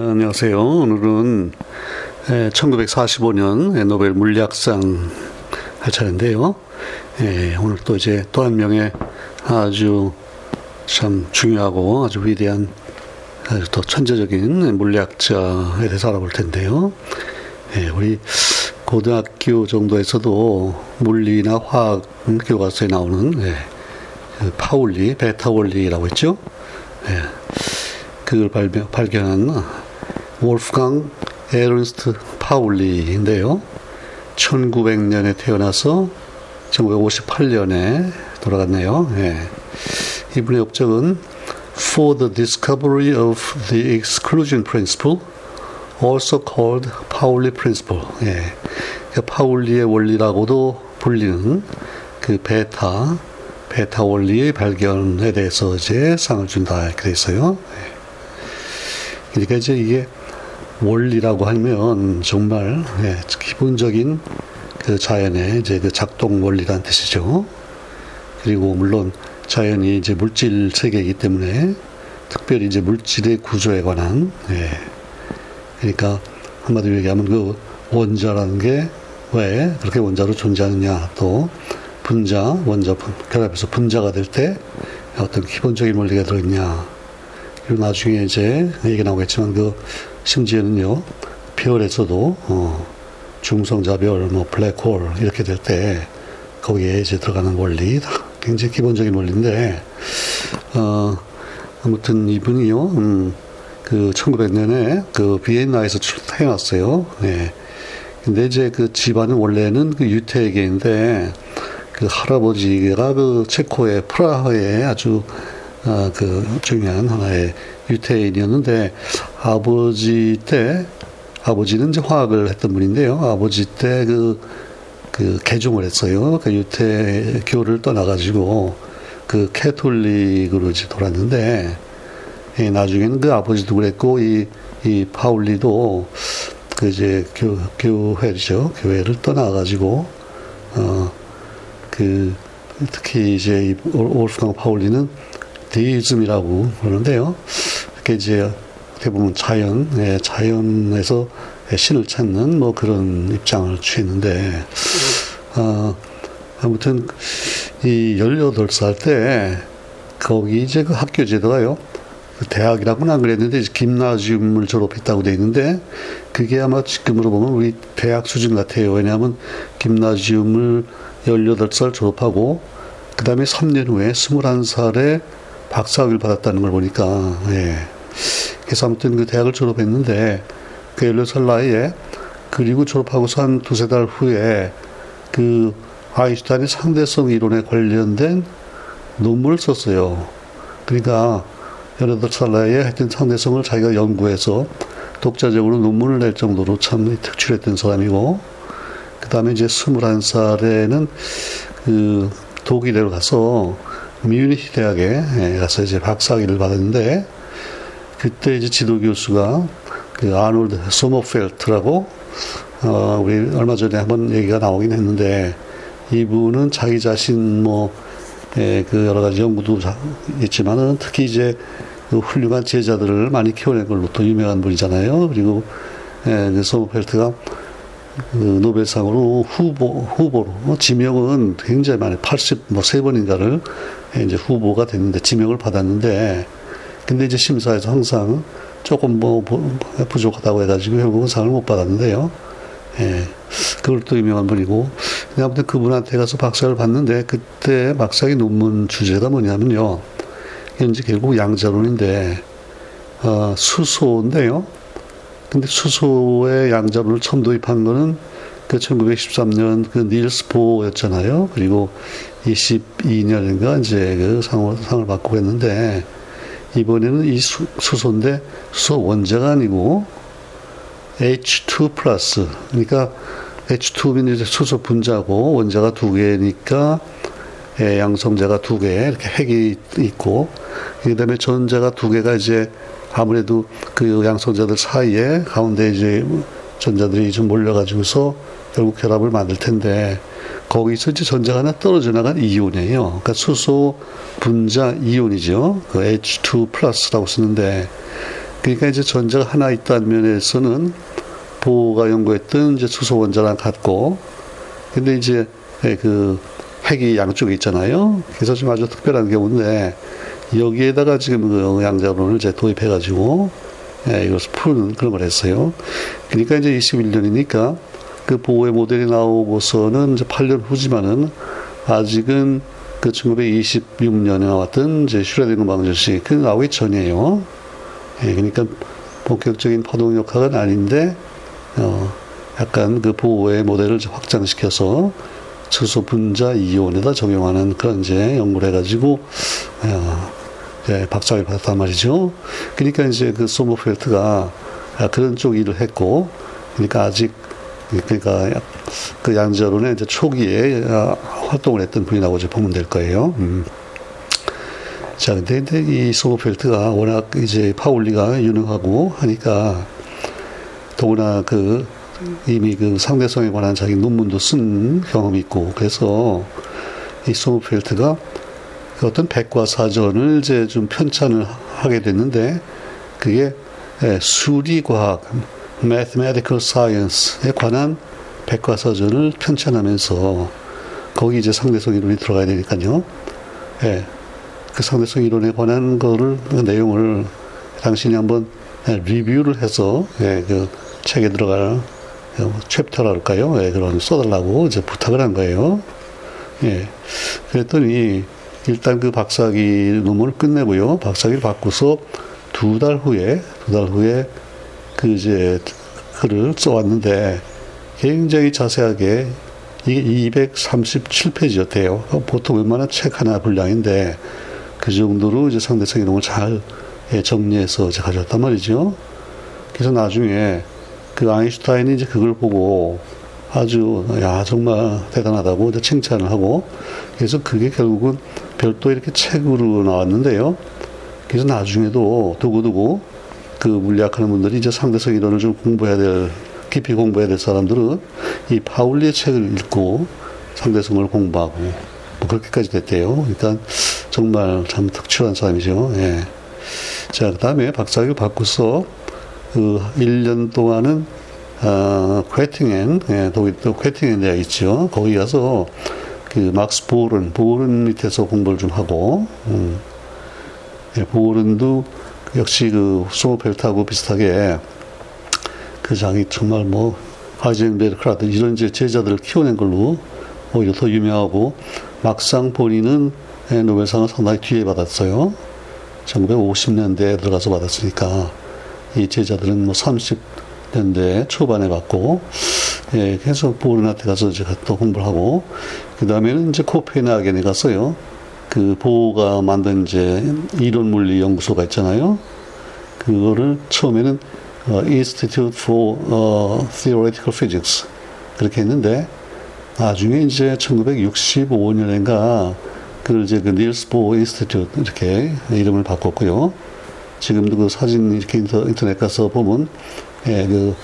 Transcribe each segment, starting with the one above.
안녕하세요. 오늘은 1945년 노벨 물리학상 할 차례인데요. 예, 오늘 또 이제 또 한 명의 아주 참 중요하고 아주 위대한 아주 더 천재적인 물리학자에 대해서 알아볼 텐데요. 예, 우리 고등학교 정도에서도 물리나 화학 교과서에 나오는 예, 그 파울리, 베타 원리라고 했죠. 예, 그걸 발견, 발견한 월프강 에른스트 파울리인데요. 1900년에 태어나서 1958년에 돌아갔네요. 예. 이분의 업적은 For the discovery of the exclusion principle, also called Pauli principle. 예. 그러니까 파울리의 원리라고도 불리는 그 베타, 베타 원리의 발견에 대해서 이제 상을 준다 이렇게 돼 있어요. 예. 그러니까 이제 이게 원리라고 하면 정말 예, 기본적인 그 자연의 이제 그 작동 원리라는 뜻이죠. 그리고 물론 자연이 이제 물질 세계이기 때문에 특별히 이제 물질의 구조에 관한 예. 그러니까 한마디로 얘기하면 그 원자라는 게 왜 그렇게 원자로 존재하느냐 또 분자 원자 결합해서 분자가 될 때 어떤 기본적인 원리가 들어있냐 그리고 나중에 이제 얘기 나오겠지만 그 심지어는요, 별에서도, 어, 중성자별, 뭐, 블랙홀, 이렇게 될 때, 거기에 이제 들어가는 원리, 굉장히 기본적인 원리인데, 어, 아무튼 이분이요, 음, 그 1900년에 그 비엔나에서 태어났어요. 네. 근데 이제 그 집안은 원래는 그 유태계인데, 그 할아버지가 그 체코의 프라하에 아주 아, 그 중요한 하나의 유태인이었는데 아버지 때 아버지는 이제 화학을 했던 분인데요. 아버지 때그 그 개종을 했어요. 그 유태교를 떠나가지고 그 캐톨릭으로 이제 돌았는데 예, 나중에는 그 아버지도 그랬고 이, 이 파울리도 그 이제 교, 교회죠. 교회를 떠나가지고 어 그 특히 이제 이 올프강 파울리는 데이즘이라고 그러는데요. 이렇게 이제 어떻게 보면 자연, 예, 자연에서 신을 찾는 뭐 그런 입장을 취했는데, 어, 아무튼 이 18살 때 거기 이제 그 학교 제도가요. 그 대학이라고는 안 그랬는데 김나지움을 졸업했다고 돼 있는데 그게 아마 지금으로 보면 우리 대학 수준 같아요. 왜냐하면 김나지움을 18살 졸업하고 그 다음에 3년 후에 21살에 박사학위를 받았다는 걸 보니까, 예. 그래서 아무튼 그 대학을 졸업했는데, 그 16살 나이에, 그리고 졸업하고서 한 두세 달 후에, 그 아인슈타인의 상대성 이론에 관련된 논문을 썼어요. 그러니까, 18살 나이에 하여튼 상대성을 자기가 연구해서 독자적으로 논문을 낼 정도로 참 특출했던 사람이고, 그 다음에 이제 21살에는 그 독일에 가서 미유니히 대학에 예, 가서 이제 박사학위를 받았는데 그때 이제 지도 교수가 그 아놀드 소머펠트라고 어 우리 얼마 전에 한번 얘기가 나오긴 했는데 이분은 자기 자신 뭐그 예, 여러 가지 연구도 있지만은 특히 이제 그 훌륭한 제자들을 많이 키워낸 걸로 또 유명한 분이잖아요. 그리고 예, 그 소머펠트가 그 노벨상으로 후보, 후보로, 뭐 지명은 굉장히 많이 83 번인가를 이제 후보가 됐는데, 지명을 받았는데, 근데 이제 심사에서 항상 조금 뭐 부족하다고 해가지고 결국은 상을 못 받았는데요. 예. 그걸 또 유명한 분이고. 아무튼 그분한테 가서 박사를 받는데, 그때 박사의 논문 주제가 뭐냐면요. 이제 결국 양자론인데, 어, 수소인데요. 근데 수소의 양자론을 처음 도입한 거는 그 1913년 그 닐스 보였잖아요. 그리고 22년인가 이제 그 상을, 상을 받고 했는데 이번에는 이 수, 수소인데 수소 원자가 아니고 H2 플러스 그러니까 H2는 이제 수소 분자고 원자가 두 개니까 예, 양성자가 두 개 이렇게 핵이 있고 그 다음에 전자가 두 개가 이제 아무래도 그 양성자들 사이에 가운데 이제 전자들이 좀 몰려가지고서 결국 결합을 만들 텐데 거기서 이제 전자가 하나 떨어져 나간 이온이에요. 그러니까 수소 분자 이온이죠. 그 H2 플러스라고 쓰는데 그러니까 이제 전자가 하나 있다는 면에서는 보호가 연구했던 이제 수소 원자랑 같고, 근데 이제 예, 그 핵이 양쪽에 있잖아요. 그래서 좀 아주 특별한 경우인데 여기에다가 지금 그 양자론을 이제 도입해 가지고 예, 이것을 푸는 그런 걸 했어요. 그러니까 이제 21년이니까 그 보호의 모델이 나오고서는 이제 8년 후지만은 아직은 그 1926년에 나왔던 이제 슈레딩거 방정식 그 나오기 전이에요. 예, 그러니까 본격적인 파동 역학은 아닌데 어, 약간 그 보호의 모델을 확장시켜서 수소 분자 이온에다 적용하는 그런 이제 연구를 해가지고 어, 예, 박사를 받았단 말이죠. 그러니까 이제 그 소머펠트가 그런 쪽 일을 했고, 그러니까 아직 그러니까 그 양자론의 이제 초기에 활동을 했던 분이라고 이제 보면 될 거예요. 음. 자, 근데, 근데 이 소머펠트가 워낙 이제 파울리가 유능하고 하니까 더구나 그 이미 그 상대성에 관한 자기 논문도 쓴 경험이 있고 그래서 이 소머펠트가 그 어떤 백과사전을 이제 좀 편찬을 하게 됐는데 그게 예, 수리과학 mathematical science에 관한 백과사전을 편찬하면서 거기 이제 상대성 이론이 들어가야 되니까요. 예. 그 상대성 이론에 관한 거를 그 내용을 당신이 한번 예, 리뷰를 해서 예, 그 책에 들어갈 챕터랄까요? 예, 그런 써달라고 이제 부탁을 한 거예요. 예. 그랬더니 일단 그 박사기 논문을 끝내고요. 박사기를 받고서 두 달 후에, 두 달 후에 그 이제 글을 써왔는데 굉장히 자세하게 이게 237페이지였대요. 보통 웬만한 책 하나 분량인데 그 정도로 이제 상대성 이런 걸잘 예, 정리해서 이제 가져왔단 말이죠. 그래서 나중에 그 아인슈타인이 이제 그걸 보고 아주 야 정말 대단하다고 이제 칭찬을 하고 그래서 그게 결국은 별도 이렇게 책으로 나왔는데요. 그래서 나중에도 두고두고 그 물리학하는 분들이 이제 상대성 이론을 좀 공부해야 될 깊이 공부해야 될 사람들은 이 파울리의 책을 읽고 상대성을 공부하고 뭐 그렇게까지 됐대요. 그러니까 정말 참 특출한 사람이죠. 예. 자, 그 다음에 박사학위를 받고서 그 1년 동안은 아, 퀘팅엔, 예, 독일 또 퀘팅엔 대학 있죠. 거기 가서 그 막스 보른, 보른 밑에서 공부를 좀 하고, 음, 예, 보른도 역시 그 소모펠트하고 비슷하게 그 자기 정말 뭐 하이젠베르크라든 이런 제자들을 키워낸 걸로 오히려 더 유명하고 막상 본인은 예, 노벨상을 상당히 뒤에 받았어요. 1950년대에 들어가서 받았으니까 이 제자들은 뭐 30년대 초반에 받고 예, 계속 보르나테 가서 이제 또 공부를 하고 그 다음에는 이제 코페나겐에 갔어요. 그 보호가 만든 이제 이론 물리 연구소가 있잖아요. 그거를 처음에는 어, Institute for 어, Theoretical Physics 그렇게 했는데 나중에 이제 1965년인가 그걸 이제 그 Niels Bohr Institute 이렇게 이름을 바꿨고요. 지금도 그 사진 이렇게 인터넷 가서 보면 예, 그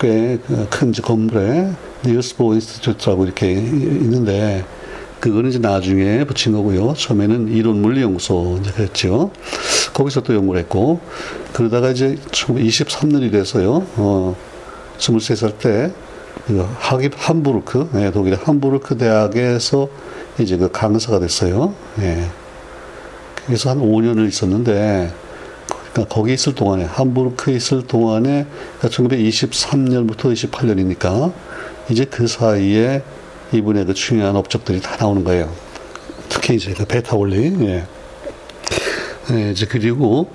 꽤큰 건물에 Niels Bohr Institute라고 이렇게 있는데 그거는 이제 나중에 붙인 거고요. 처음에는 이론 물리 연구소 이제 그랬죠. 거기서 또 연구를 했고 그러다가 이제 23년이 돼서요. 어 23살 때그 하깁 함부르크, 예, 독일의 함부르크 대학에서 이제 그 강사가 됐어요. 예. 그래서 한 5년을 있었는데 그러니까 거기 있을 동안에 함부르크에 있을 동안에 그러니까 1923년부터 28년이니까 이제 그 사이에 이분의 그 중요한 업적들이 다 나오는 거예요. 특히 이제 그 베타 원리. 예. 예, 이제 그리고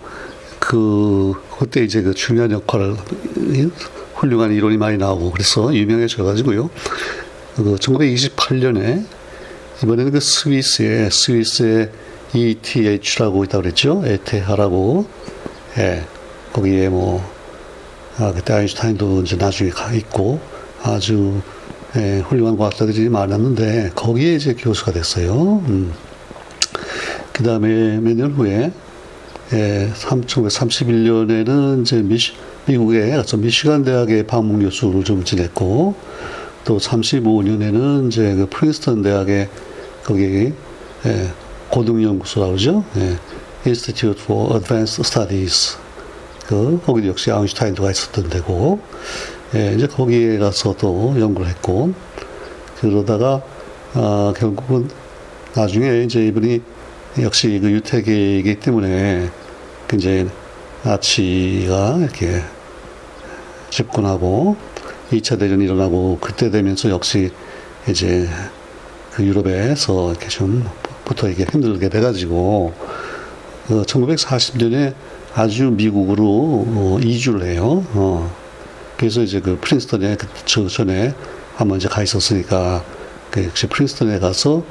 그 그때 이제 그 중요한 역할을 훌륭한 이론이 많이 나오고 그래서 유명해져 가지고요. 그 1928년에 이번에는 그 스위스에 스위스의 ETH라고 있다고 그랬죠. 에테하라고 예, 거기에 뭐, 아, 그때 아인슈타인도 이제 나중에 가 있고, 아주, 예, 훌륭한 과학자들이 많았는데, 거기에 이제 교수가 됐어요. 음. 그 다음에 몇 년 후에, 예, 1931년에는 이제 미시, 가서 미시간 대학의 방문 교수를 좀 지냈고, 또 35년에는 이제 그 프린스턴 대학의 거기, 예, 고등연구소라고 그러죠. 예. Institute for Advanced Studies 그 거기도 역시 아인슈타인도가 있었던 데고 예, 이제 거기에 가서 또 연구를 했고 그러다가 아, 결국은 나중에 이제 이분이 역시 그 유태계이기 때문에 이제 나치가 이렇게 집권하고 2차 대전이 일어나고 그때 되면서 역시 이제 그 유럽에서 이렇게 좀 부터 이게 힘들게 돼가지고 어, 1940년에 아주 미국으로 어, 이주를 해요. 어. 그래서 이제 그 프린스턴에 그저 전에 한번 이제 가 있었으니까 그 역시 프린스턴에 가서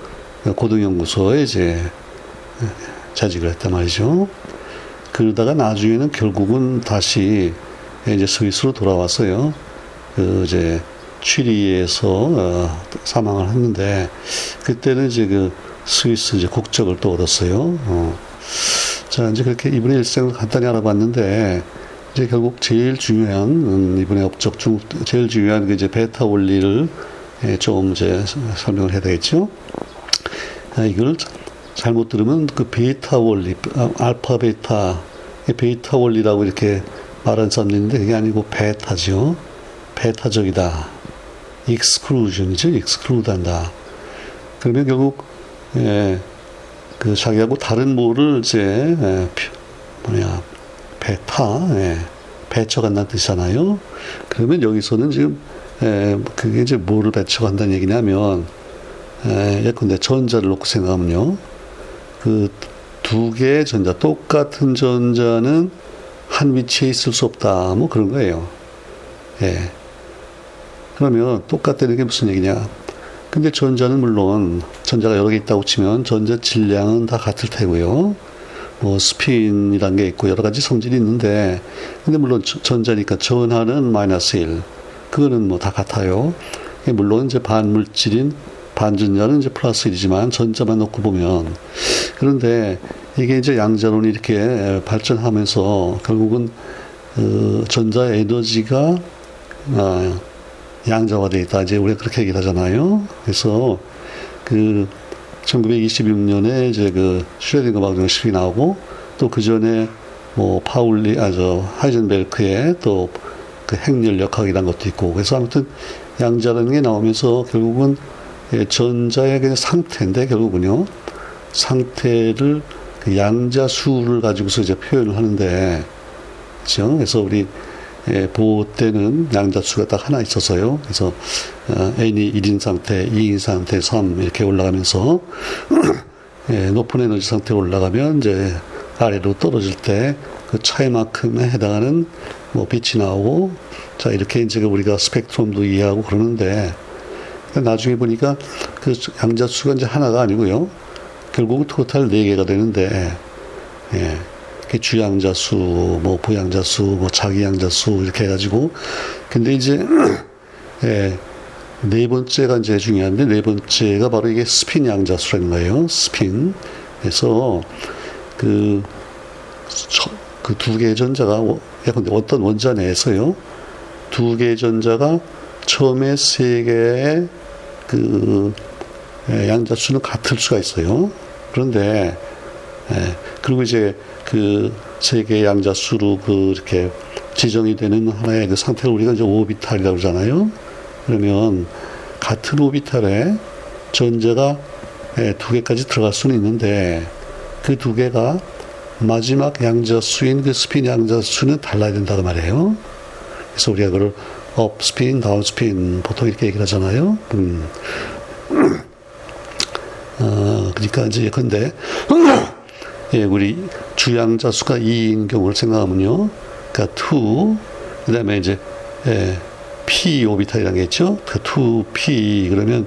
고등연구소에 이제 자직을 했단 말이죠. 그러다가 나중에는 결국은 다시 이제 스위스로 돌아왔어요. 그 이제 취리에서 어, 사망을 했는데 그때는 이제 그 스위스 이제 국적을 또 얻었어요. 어. 자 이제 그렇게 이분의 일생을 간단히 알아봤는데 이제 결국 제일 중요한 음, 이분의 업적 중 제일 중요한 그 이제 배타 원리를 예, 좀 이제 설명을 해야 되겠죠. 아, 이걸 잘못 들으면 그 배타 원리, 아, 알파 베타, 베타 원리라고 이렇게 말하는 사람도 있는데 그게 아니고 배타죠. 배타적이다. Exclusion이죠. Exclude 한다. 그러면 결국, 예, 그 자기하고 다른 뭐를 이제, 예, 뭐냐, 베타, 예, 배척한다는 뜻이잖아요. 그러면 여기서는 지금, 예, 그게 이제 뭐를 배척한다는 얘기냐면, 예, 예컨대 전자를 놓고 생각하면요. 그 두 개의 전자, 똑같은 전자는 한 위치에 있을 수 없다. 뭐 그런 거예요. 예. 그러면 똑같다는 게 무슨 얘기냐. 근데 전자는 물론 전자가 여러 개 있다고 치면 전자 질량은 다 같을 테고요. 뭐 스핀이란 게 있고 여러 가지 성질이 있는데 근데 물론 전자니까 전하는 마이너스 1 그거는 뭐 다 같아요. 물론 이제 반물질인 반전자는 이제 플러스 1이지만 전자만 놓고 보면 그런데 이게 이제 양자론이 이렇게 발전하면서 결국은 어, 전자 에너지가 어, 양자화되어 있다. 이제 우리가 그렇게 얘기를 하잖아요. 그래서 그 1926년에 이제 그 슈레딩거 방정식이 나오고 또 그 전에 뭐 파울리 아저 하이젠베르크의 또그 핵열 역학이란 것도 있고 그래서 아무튼 양자라는 게 나오면서 결국은 예, 전자의 그냥 상태인데 결국은요. 상태를 그 양자 수를 가지고서 이제 표현을 하는데 그죠? 그래서 우리 예, 보호 때는 양자 수가 딱 하나 있어서요 그래서 어, n이 1인 상태, 2인 상태, 3 이렇게 올라가면서 예, 높은 에너지 상태로 올라가면 이제 아래로 떨어질 때 그 차이만큼에 해당하는 뭐 빛이 나오고 자 이렇게 이제 우리가 스펙트럼도 이해하고 그러는데 나중에 보니까 그 양자 수가 이제 하나가 아니고요. 결국은 토탈 네 개가 되는데, 예. 주양자 수, 뭐 부양자 수, 뭐 자기양자 수 이렇게 해가지고, 근데 이제 예, 네 번째가 이제 중요한데 네 번째가 바로 이게 스핀 양자 수라는 거예요. 스핀. 그래서 그 그 두 개의 전자가 예컨대 어떤 원자 내에서요 두 개의 전자가 처음에 세 개의 그 예, 양자 수는 같을 수가 있어요. 그런데 예, 그리고 이제 그 세 개 양자 수로 그 이렇게 지정이 되는 하나의 그 상태를 우리가 이제 오비탈이라고 그러잖아요. 그러면 같은 오비탈에 전자가 예, 두 개까지 들어갈 수는 있는데 그 두 개가 마지막 양자수인 그 스핀 양자수는 달라야 된다고 말해요. 그래서 우리가 그걸 up spin, down spin 보통 이렇게 얘기를 하잖아요. 음. 어, 그러니까 이제 근데 예, 우리 주양자 수가 2인 경우를 생각하면요. 그러니까 2, 그 다음에 이제 예, P 오비탈이라는 게 있죠. 그 2P 그러면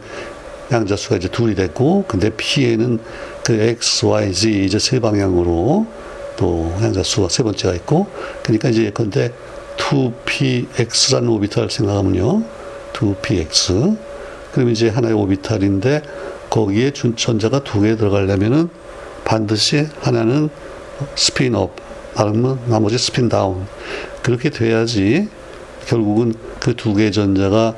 양자 수가 이제 둘이 됐고, 근데 P에는 그 X, Y, Z 이제 세 방향으로 또 양자 수가 세 번째가 있고, 그러니까 이제 근데 2px라는 오비탈 생각하면요. 2px. 그럼 이제 하나의 오비탈인데 거기에 전자가 두 개 들어가려면은 반드시 하나는 spin up, 다른 나머지 spin down. 그렇게 돼야지 결국은 그 두 개의 전자가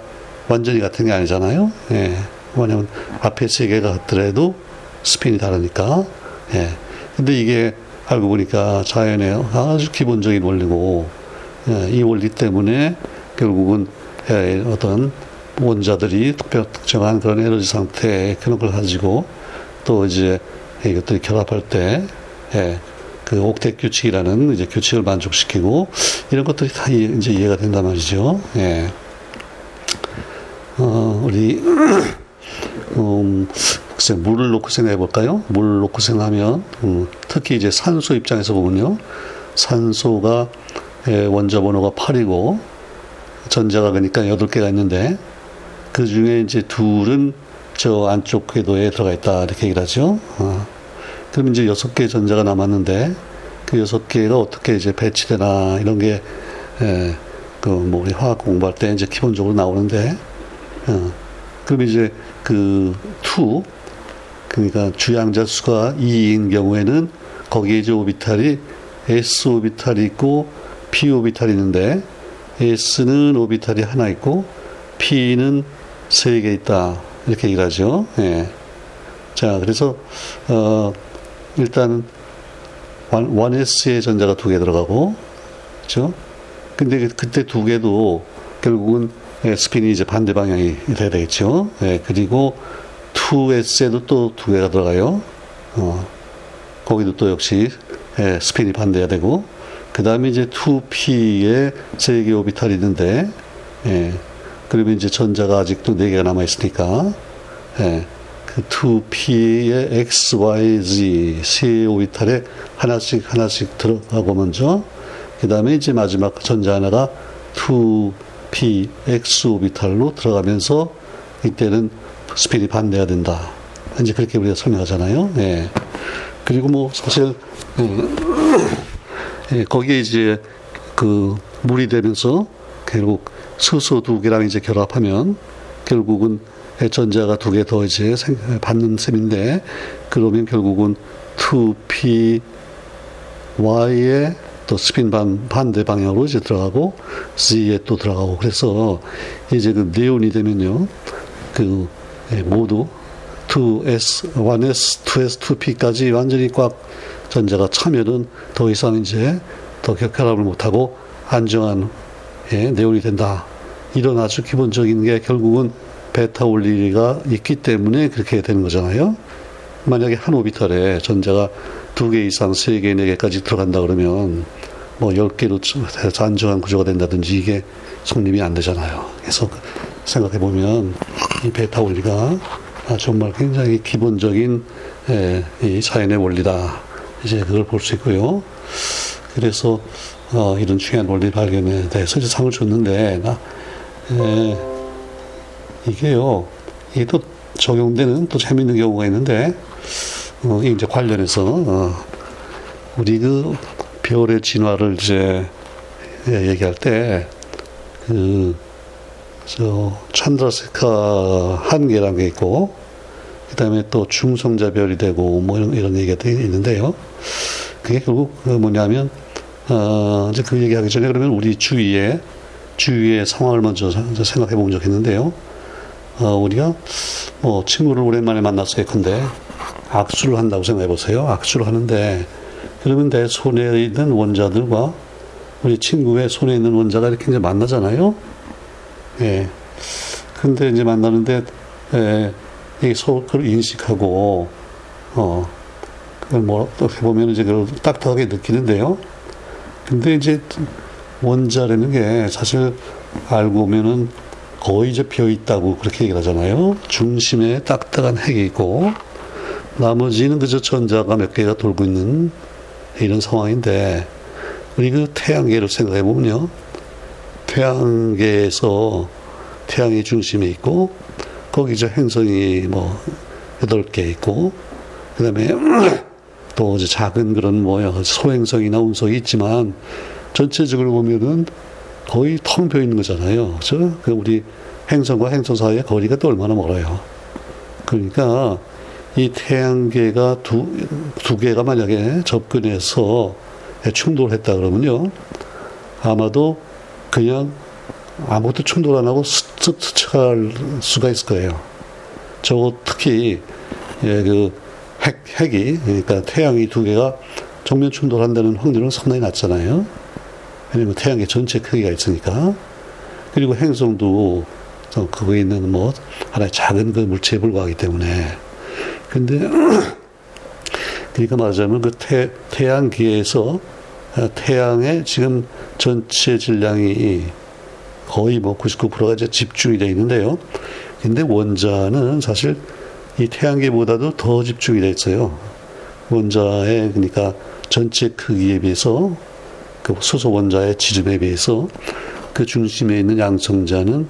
완전히 같은 게 아니잖아요. 예. 왜냐면 앞에 세 개가 같더라도 스핀이 다르니까. 예. 근데 이게 알고 보니까 자연의 아주 기본적인 원리고 예, 이 원리 때문에 결국은 예, 어떤 원자들이 특별 특정한 그런 에너지 상태 그런 걸 가지고 또 이제 이것들이 결합할 때 예, 그 옥텟 규칙이라는 이제 규칙을 만족시키고 이런 것들이 다 이제 이해가 된단 말이죠. 예. 어, 우리 음, 글쎄 물을 놓고 생각해 볼까요? 물을 놓고 생각하면 음, 특히 이제 산소 입장에서 보면요, 산소가 예, 원자 번호가 8이고 전자가 그러니까 8개가 있는데 그 중에 이제 둘은 저 안쪽 궤도에 들어가 있다 이렇게 얘기를 하죠. 어. 그럼 이제 여섯 개 전자가 남았는데 그 여섯 개가 어떻게 이제 배치되나 이런 게 예, 그뭐 우리 화학 공부할 때 이제 기본적으로 나오는데 어, 그럼 이제 그 two, 그러니까 주양자 수가 2인 경우에는 거기에 이제 오비탈이 S 오비탈이 있고 P 오비탈이 있는데 S는 오비탈이 하나 있고 P는 세 개 있다. 이렇게 얘기를 하죠. 예. 자, 그래서, 어, 일단, 1S의 전자가 두 개 들어가고, 그죠? 근데 그때 두 개도 결국은 예, 스핀이 이제 반대 방향이 돼야 되겠죠. 예, 그리고 2S에도 또 두 개가 들어가요. 어, 거기도 또 역시 예, 스핀이 반대해야 되고, 그 다음에 이제 2P에 세개 오비탈이 있는데, 예, 그러면 이제 전자가 아직도 네 개가 남아 있으니까, 예, 그 2P의 X, Y, Z 세 오비탈에 하나씩 하나씩 들어가고 먼저, 그 다음에 이제 마지막 전자 하나가 2 P, X 오비탈로 들어가면서 이때는 스피이 반대해야 된다. 이제 그렇게 우리가 설명하잖아요. 예. 그리고 뭐 사실 예, 예, 거기에 이제 그 물이 되면서 결국 수소 두 개랑 이제 결합하면 결국은 전자가 두 개 더 이제 받는 셈인데 그러면 결국은 2p y의 또 스핀 반, 반대 방향으로 이제 들어가고 Z에 또 들어가고 그래서 이제 그 네온이 되면요 그 예, 모두 2S, 1S, 2S, 2P까지 완전히 꽉 전자가 차면은 더 이상 이제 더 격결합을 못하고 안정한 예, 네온이 된다. 이런 아주 기본적인 게 결국은 베타 원리가 있기 때문에 그렇게 되는 거잖아요. 만약에 한 오비탈에 전자가 두 개 이상, 세 개, 네 개까지 들어간다 그러면 뭐 10개로 안정한 구조가 된다든지 이게 성립이 안 되잖아요. 그래서 생각해 보면 이 베타 원리가 정말 굉장히 기본적인 예, 이 자연의 원리다. 이제 그걸 볼 수 있고요. 그래서 어, 이런 중요한 원리 발견에 대해서 이제 상을 줬는데 나, 에, 이게요. 이게 또 적용되는 또 재밌는 경우가 있는데 어, 이제 관련해서 어, 우리 그 별의 진화를 이제 예, 얘기할 때, 그, 저, 찬드라세카 한계라는 게 있고, 그 다음에 또 중성자 별이 되고, 뭐 이런, 이런 얘기가 있는데요. 그게 결국 그 뭐냐면, 어, 이제 그 얘기하기 전에 그러면 우리 주위에, 주위의 상황을 먼저 생각해 보면 좋겠는데요. 어, 우리가 뭐 친구를 오랜만에 만났어요. 근데 악수를 한다고 생각해 보세요. 악수를 하는데, 그러면 내 손에 있는 원자들과 우리 친구의 손에 있는 원자가 이렇게 이제 만나잖아요. 예. 근데 이제 만나는데, 예, 이 서로 인식하고, 어, 그걸 뭐, 어떻게 보면 이제 그걸 딱딱하게 느끼는데요. 근데 이제 원자라는 게 사실 알고 보면은 거의 비어 있다고 그렇게 얘기를 하잖아요. 중심에 딱딱한 핵이 있고, 나머지는 그저 전자가 몇 개가 돌고 있는 이런 상황인데 우리 그 태양계를 생각해 보면요. 태양계에서 태양이 중심에 있고 거기 저 행성이 뭐 여덟 개 있고 그다음에 또 작은 그런 뭐야 소행성이나 운석이 있지만 전체적으로 보면은 거의 텅 비어 있는 거잖아요. 그죠? 그 우리 행성과 행성 사이의 거리가 또 얼마나 멀어요. 그러니까 이 태양계가 두, 두 개가 만약에 접근해서 충돌했다 그러면요. 아마도 그냥 아무것도 충돌 안 하고 스쳐갈 수가 있을 거예요. 저거 특히, 예, 그 핵, 핵이, 그러니까 태양이 두 개가 정면 충돌한다는 확률은 상당히 낮잖아요. 왜냐면 태양의 전체 크기가 있으니까. 그리고 행성도 그거에 있는 뭐 하나의 작은 그 물체에 불과하기 때문에. 근데 그러니까 말하자면 그 태, 태양계에서 어, 태양의 지금 전체 질량이 거의 뭐 99%가 이제 집중이 되어 있는데요. 근데 원자는 사실 이 태양계보다도 더 집중이 되어 있어요. 원자의 그러니까 전체 크기에 비해서 그 수소 원자의 지름에 비해서 그 중심에 있는 양성자는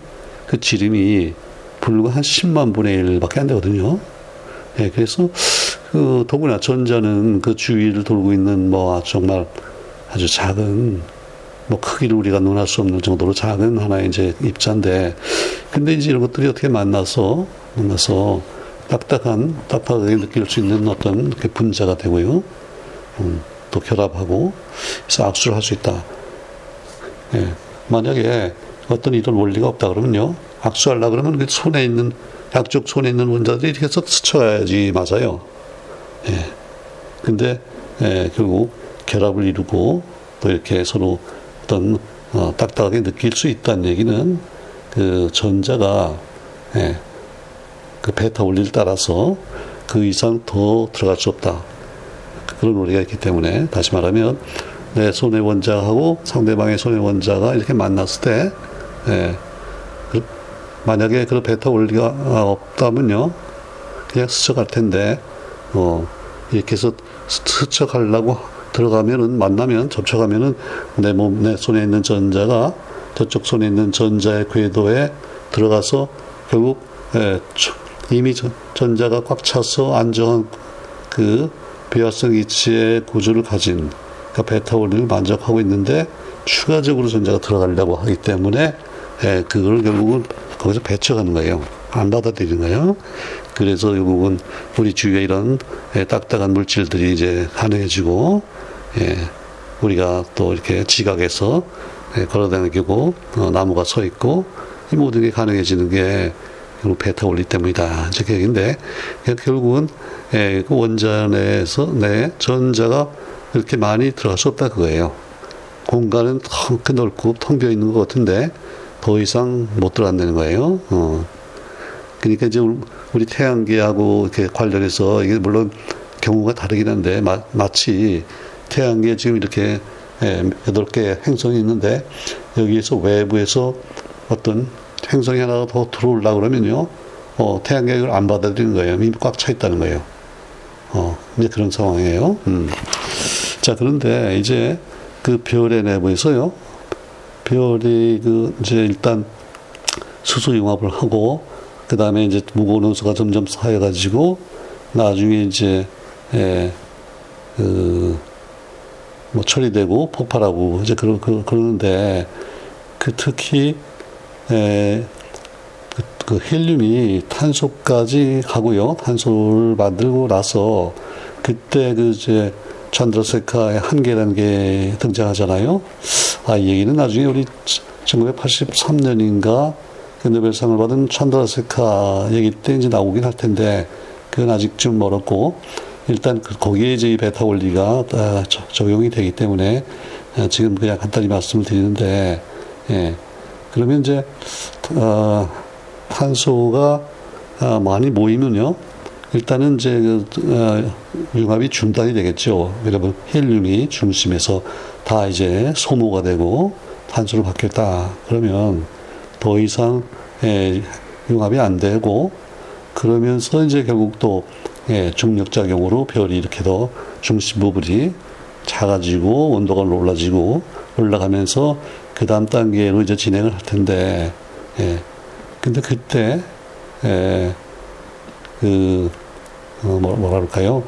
그 지름이 불과 한 10만 분의 1밖에 안 되거든요. 예, 그래서 그 더구나 전자는 그 주위를 돌고 있는 뭐 정말 아주 작은 뭐 크기를 우리가 논할 수 없는 정도로 작은 하나의 이제 입자인데 근데 이제 이런 것들이 어떻게 만나서 만나서 딱딱한 딱딱하게 느낄 수 있는 어떤 분자가 되고요. 음, 또 결합하고 그래서 악수를 할 수 있다. 예. 만약에 어떤 이런 원리가 없다 그러면요. 악수하려 그러면 그 손에 있는 양쪽 손에 있는 원자들이 이렇게 해서 스쳐야지 맞아요. 예. 근데 예, 결국 결합을 이루고 또 이렇게 서로 어떤 어, 딱딱하게 느낄 수 있다는 얘기는 그 전자가 예, 그 베타 원리를 따라서 그 이상 더 들어갈 수 없다. 그런 원리가 있기 때문에 다시 말하면 내 손의 원자하고 상대방의 손의 원자가 이렇게 만났을 때 예, 그 만약에 그런 베타 원리가 없다면요 그냥 스쳐갈 텐데 어, 이렇게 해서 스쳐가려고 들어가면은 만나면 접촉하면은 내 몸 내 손에 있는 전자가 저쪽 손에 있는 전자의 궤도에 들어가서 결국 예, 이미 전자가 꽉 차서 안정한 그 비화성 이치의 구조를 가진 그러니까 베타 원리를 만족하고 있는데 추가적으로 전자가 들어가려고 하기 때문에 예, 그걸 결국은 거기서 배척하는 거예요. 안 받아들이는 거예요. 그래서 결국은 우리 주위에 이런 예, 딱딱한 물질들이 이제 가능해지고 예, 우리가 또 이렇게 지각해서 예, 걸어다니고 어, 나무가 서 있고 이 모든 게 가능해지는 게 결국 베타 원리 때문이다. 이제 얘기인데 결국은 예, 그 원전에서 내 전자가 그렇게 많이 들어갈 수 없다 그거예요. 공간은 텅 넓고 텅 비어 있는 것 같은데 더 이상 못 들어간다는 거예요. 어. 그러니까 이제 우리 태양계하고 이렇게 관련해서 이게 물론 경우가 다르긴 한데 마, 마치 태양계 지금 이렇게 예, 여덟 개 행성이 있는데 여기에서 외부에서 어떤 행성이 하나가 더 들어올라 그러면요, 어, 태양계를 안 받아들이는 거예요. 이미 꽉 차 있다는 거예요. 어, 이제 그런 상황이에요. 음. 자, 그런데 이제 그 별의 내부에서요, 별이 그 이제 일단 수소 융합을 하고 그 다음에 이제 무거운 원소가 점점 쌓여가지고 나중에 이제 예, 그, 뭐 처리되고 폭발하고 이제 그러, 그, 그러는데 그 특히 에, 그, 그 헬륨이 탄소까지 가고요. 탄소를 만들고 나서 그때 그 이제 찬드라세카의 한계라는 게 등장하잖아요. 아, 이 얘기는 나중에 우리 1983년인가 그 노벨상을 받은 찬드라세카 얘기 때 이제 나오긴 할 텐데 그건 아직 좀 멀었고 일단 그 거기에 이제 이 베타 원리가 아, 적용이 되기 때문에 아, 지금 그냥 간단히 말씀을 드리는데 예. 그러면 이제 어, 탄소가 어, 많이 모이면요. 일단은 이제 그, 어, 융합이 중단이 되겠죠. 여러분 헬륨이 중심에서 다 이제 소모가 되고 탄소로 바뀌었다. 그러면 더 이상 예, 융합이 안 되고 그러면서 이제 결국 또 예, 중력 작용으로 별이 이렇게 더 중심 부분이 작아지고 온도가 올라지고 올라가면서 그 다음 단계로 이제 진행을 할 텐데, 예. 근데 그때, 예, 그, 어, 뭐, 뭐라 그럴까요?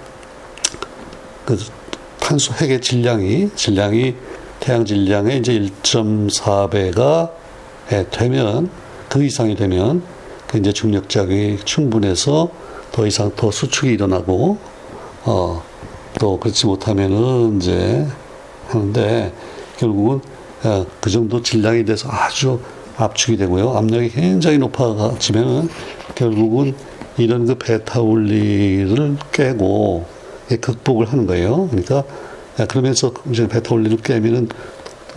그 탄소 핵의 질량이, 질량이 태양 질량의 이제 1.4배가 예, 되면, 그 이상이 되면, 그 이제 중력작용이 충분해서 더 이상 더 수축이 일어나고, 어, 또 그렇지 못하면은 이제 하는데, 결국은 어, 그 정도 질량이 돼서 아주 압축이 되고요. 압력이 굉장히 높아지면은 결국은 이런 그 베타 원리를 깨고 극복을 하는 거예요. 그러니까 예, 그러면서 이제 베타 원리를 깨면은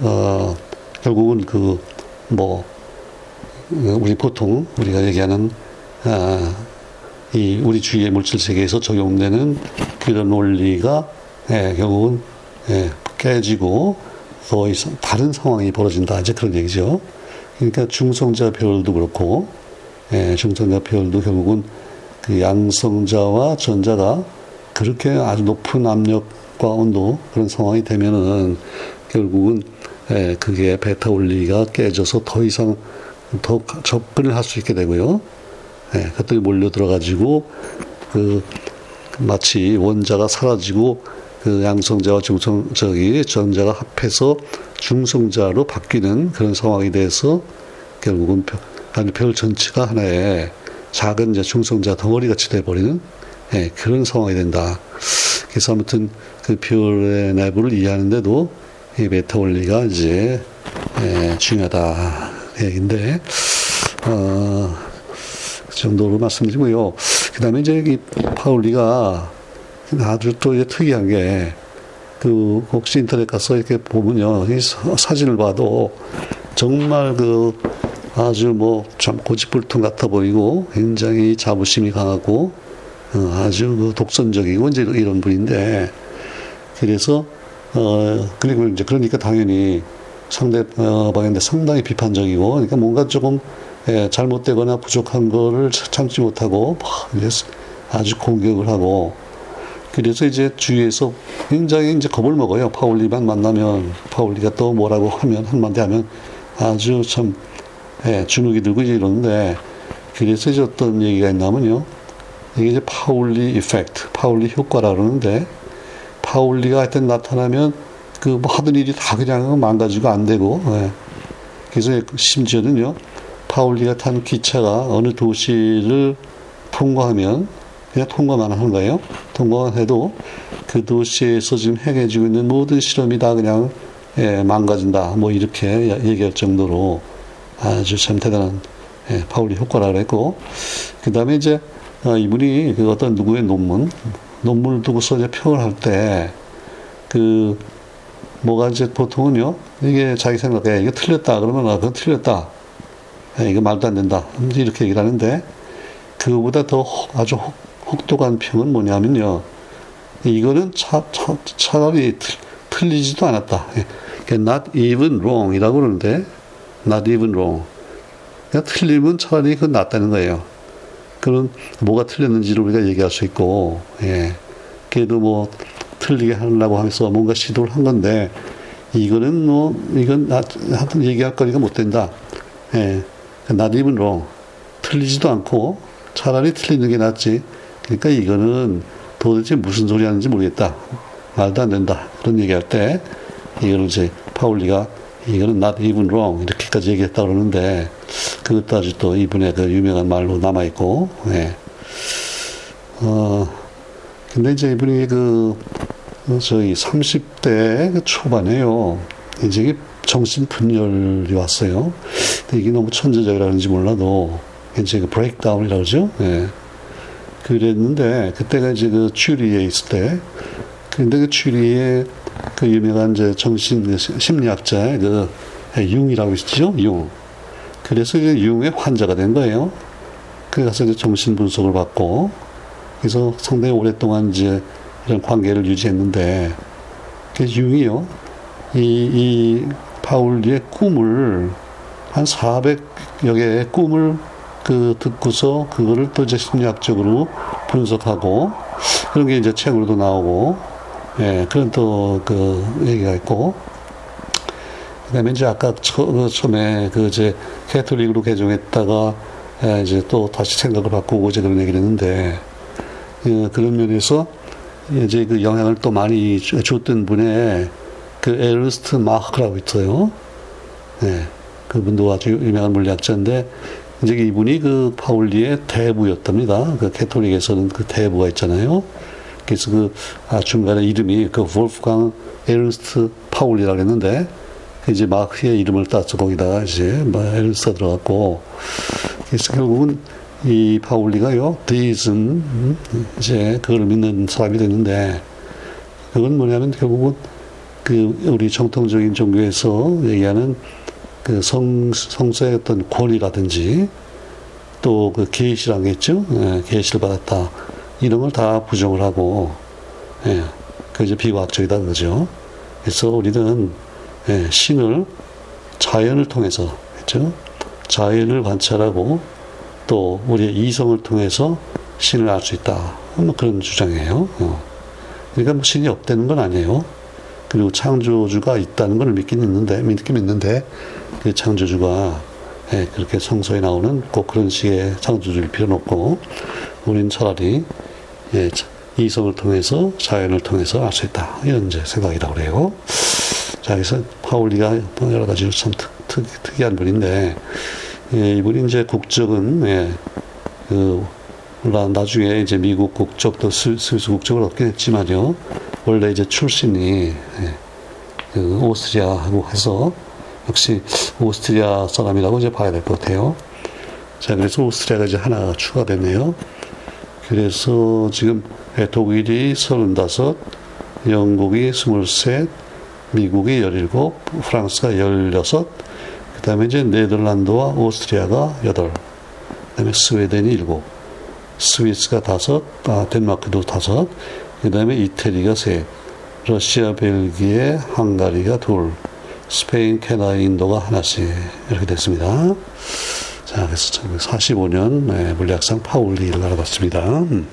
어 결국은 그 뭐 우리 보통 우리가 얘기하는 아, 이 우리 주위의 물질 세계에서 적용되는 그런 원리가 예, 결국은 예, 깨지고 더 이상 다른 상황이 벌어진다 이제 그런 얘기죠. 그러니까 중성자 별도 그렇고 예, 중성자 별도 결국은 그 양성자와 전자가 그렇게 아주 높은 압력과 온도 그런 상황이 되면은 결국은 예, 그게 베타 원리가 깨져서 더 이상 더 접근을 할 수 있게 되고요. 예, 그것들이 몰려 들어가지고 그 마치 원자가 사라지고 그 양성자와 중성 저기 전자가 합해서 중성자로 바뀌는 그런 상황이 돼서 결국은 별, 별 전체가 하나의 작은 이제 중성자 덩어리 같이 돼버리는 예, 그런 상황이 된다. 그래서 아무튼 그 별의 내부를 이해하는데도 이 메타 원리가 이제 예, 중요하다 얘기인데 어, 그 정도로 말씀드리고요. 그 다음에 이제 이 파울리가 아주 또 이제 특이한 게, 그, 혹시 인터넷 가서 이렇게 보면요. 이 사진을 봐도 정말 그 아주 뭐 참 고집불통 같아 보이고 굉장히 자부심이 강하고 어, 아주 그 독선적이고 이제 이런 분인데 그래서 어 그리고 이제 그러니까 당연히 상대방인데 상당히 비판적이고 그러니까 뭔가 조금 예, 잘못되거나 부족한 거를 참지 못하고 아주 공격을 하고 그래서 이제 주위에서 굉장히 이제 겁을 먹어요. 파울리만 만나면 파울리가 또 뭐라고 하면 한마디 하면 아주 참 예, 주눅이 들고 이제 이러는데 그래서 이제 어떤 얘기가 있냐면요. 이게 이제 파울리 이펙트, 파울리 효과라 그러는데 파울리가 하여튼 나타나면 그 뭐 하던 일이 다 그냥 망가지고 안 되고 예. 그래서 심지어는요. 파울리가 탄 기차가 어느 도시를 통과하면 그냥 통과만 하는 거예요. 통과만 해도 그 도시에서 지금 행해지고 있는 모든 실험이 다 그냥 예, 망가진다. 뭐 이렇게 얘기할 정도로 아주 참 대단한 예, 파울리 효과라 그랬고 그 다음에 이제 어, 이분이 그 어떤 누구의 논문 논문을 두고서 이제 평을 할 때 그 뭐가 이제 보통은요 이게 자기 생각에 이게 틀렸다 그러면 아 그건 틀렸다 예, 이거 말도 안 된다 이렇게 얘기를 하는데 그거보다 더 아주 혹 독한 평은 뭐냐면요. 이거는 차, 차, 차라리 틀, 리지도 않았다. 예. not even wrong 이라고 그러는데, not even wrong. 그러니까 틀리면 차라리 그건 낫다는 거예요. 그런 뭐가 틀렸는지를 우리가 얘기할 수 있고, 예. 그래도 뭐 틀리게 하려고 하면서 뭔가 시도를 한 건데, 이거는 뭐, 이건 하여튼 얘기할 거리가 못 된다. 예. not even wrong. 틀리지도 않고, 차라리 틀리는 게 낫지. 그러니까 이거는 도대체 무슨 소리 하는지 모르겠다. 말도 안 된다. 그런 얘기할 때, 이거는 이제 파울리가 이거는 not even wrong. 이렇게까지 얘기했다 그러는데, 그것도 아주 또 이분의 그 유명한 말로 남아 있고, 예. 어, 근데 이제 이분이 그, 저희 30대 그 초반에요. 이제 정신 분열이 왔어요. 근데 이게 너무 천재적이라는지 몰라도, 이제 그 브레이크다운이라고 그러죠. 예. 그랬는데 그때가 이제 그 추리에 있을 때. 근데 그 추리에 그 유명한 이제 정신 그 심리학자의 그 융이라고 있죠? 융. 그래서 그 융의 환자가 된 거예요. 그래서 이제 정신 분석을 받고. 그래서 상당히 오랫동안 이제 이런 관계를 유지했는데 그 융이요. 이, 이 파울리의 꿈을 한 400여 개의 꿈을 그 듣고서 그거를 또 이제 심리학적으로 분석하고 그런 게 이제 책으로도 나오고 예 그런 또 그 얘기가 있고 그다음에 이제 아까 처, 그 처음에 그 이제 캐톨릭으로 개종했다가 예, 이제 또 다시 생각을 바꾸고 이제 그런 얘기를 했는데 예, 그런 면에서 이제 그 영향을 또 많이 줬던 분의 그 에르스트 마크라고 있어요. 예, 그분도 아주 유명한 물리학자인데 이제 이분이 그 파울리의 대부였답니다. 그 캐톨릭에서는 그 대부가 있잖아요. 그래서 그 아, 중간에 이름이 그 볼프강 에르스트 파울리라고 했는데 그 이제 마흐의 이름을 따서 거기다가 이제 뭐 에른스트가 들어갔고 그래서 결국은 이 파울리가요 deism 이제 그걸 믿는 사람이 됐는데 그건 뭐냐면 결국은 그 우리 정통적인 종교에서 얘기하는 그 성, 성서의 어떤 권위라든지 또 그 계시란 게 있죠. 예, 계시를 받았다. 이런 걸 다 부정을 하고, 예, 그 이제 비과학적이다 그죠. 그래서 우리는 예, 신을 자연을 통해서, 그죠. 자연을 관찰하고 또 우리의 이성을 통해서 신을 알 수 있다. 뭐 그런 주장이에요. 어. 그러니까 뭐 신이 없다는 건 아니에요. 그리고 창조주가 있다는 걸 믿긴 있는데, 믿긴 믿는데, 그 창조주가 예, 그렇게 성서에 나오는 꼭 그런 식의 창조주일 필요는 없고, 우리는 차라리 예, 이성을 통해서 자연을 통해서 알 수 있다. 이런 이제 생각이라고 그래요. 자, 그래서 파울리가 뭐 여러 가지로 참 특, 특, 특이한 분인데, 예, 이분이 이제 국적은, 예, 그, 물론 나중에 이제 미국 국적도 스위스 국적을 얻게 됐지만요. 원래 이제 출신이, 예, 그 오스트리아하고 해서 역시 오스트리아 사람이라고 이제 봐야 될 것 같아요. 자, 그래서 오스트리아가 이제 하나 추가됐네요. 그래서 지금 독일이 35, 영국이 23, 미국이 17, 프랑스가 16, 그 다음에 이제 네덜란드와 오스트리아가 8, 그 다음에 스웨덴이 7, 스위스가 5, 아, 덴마크도 5, 그 다음에 이태리가 3, 러시아, 벨기에, 헝가리가 2, 스페인, 캐나다, 인도가 하나씩 이렇게 됐습니다. 자, 그래서 45년 물리학상 파울리를 알아봤습니다. 음.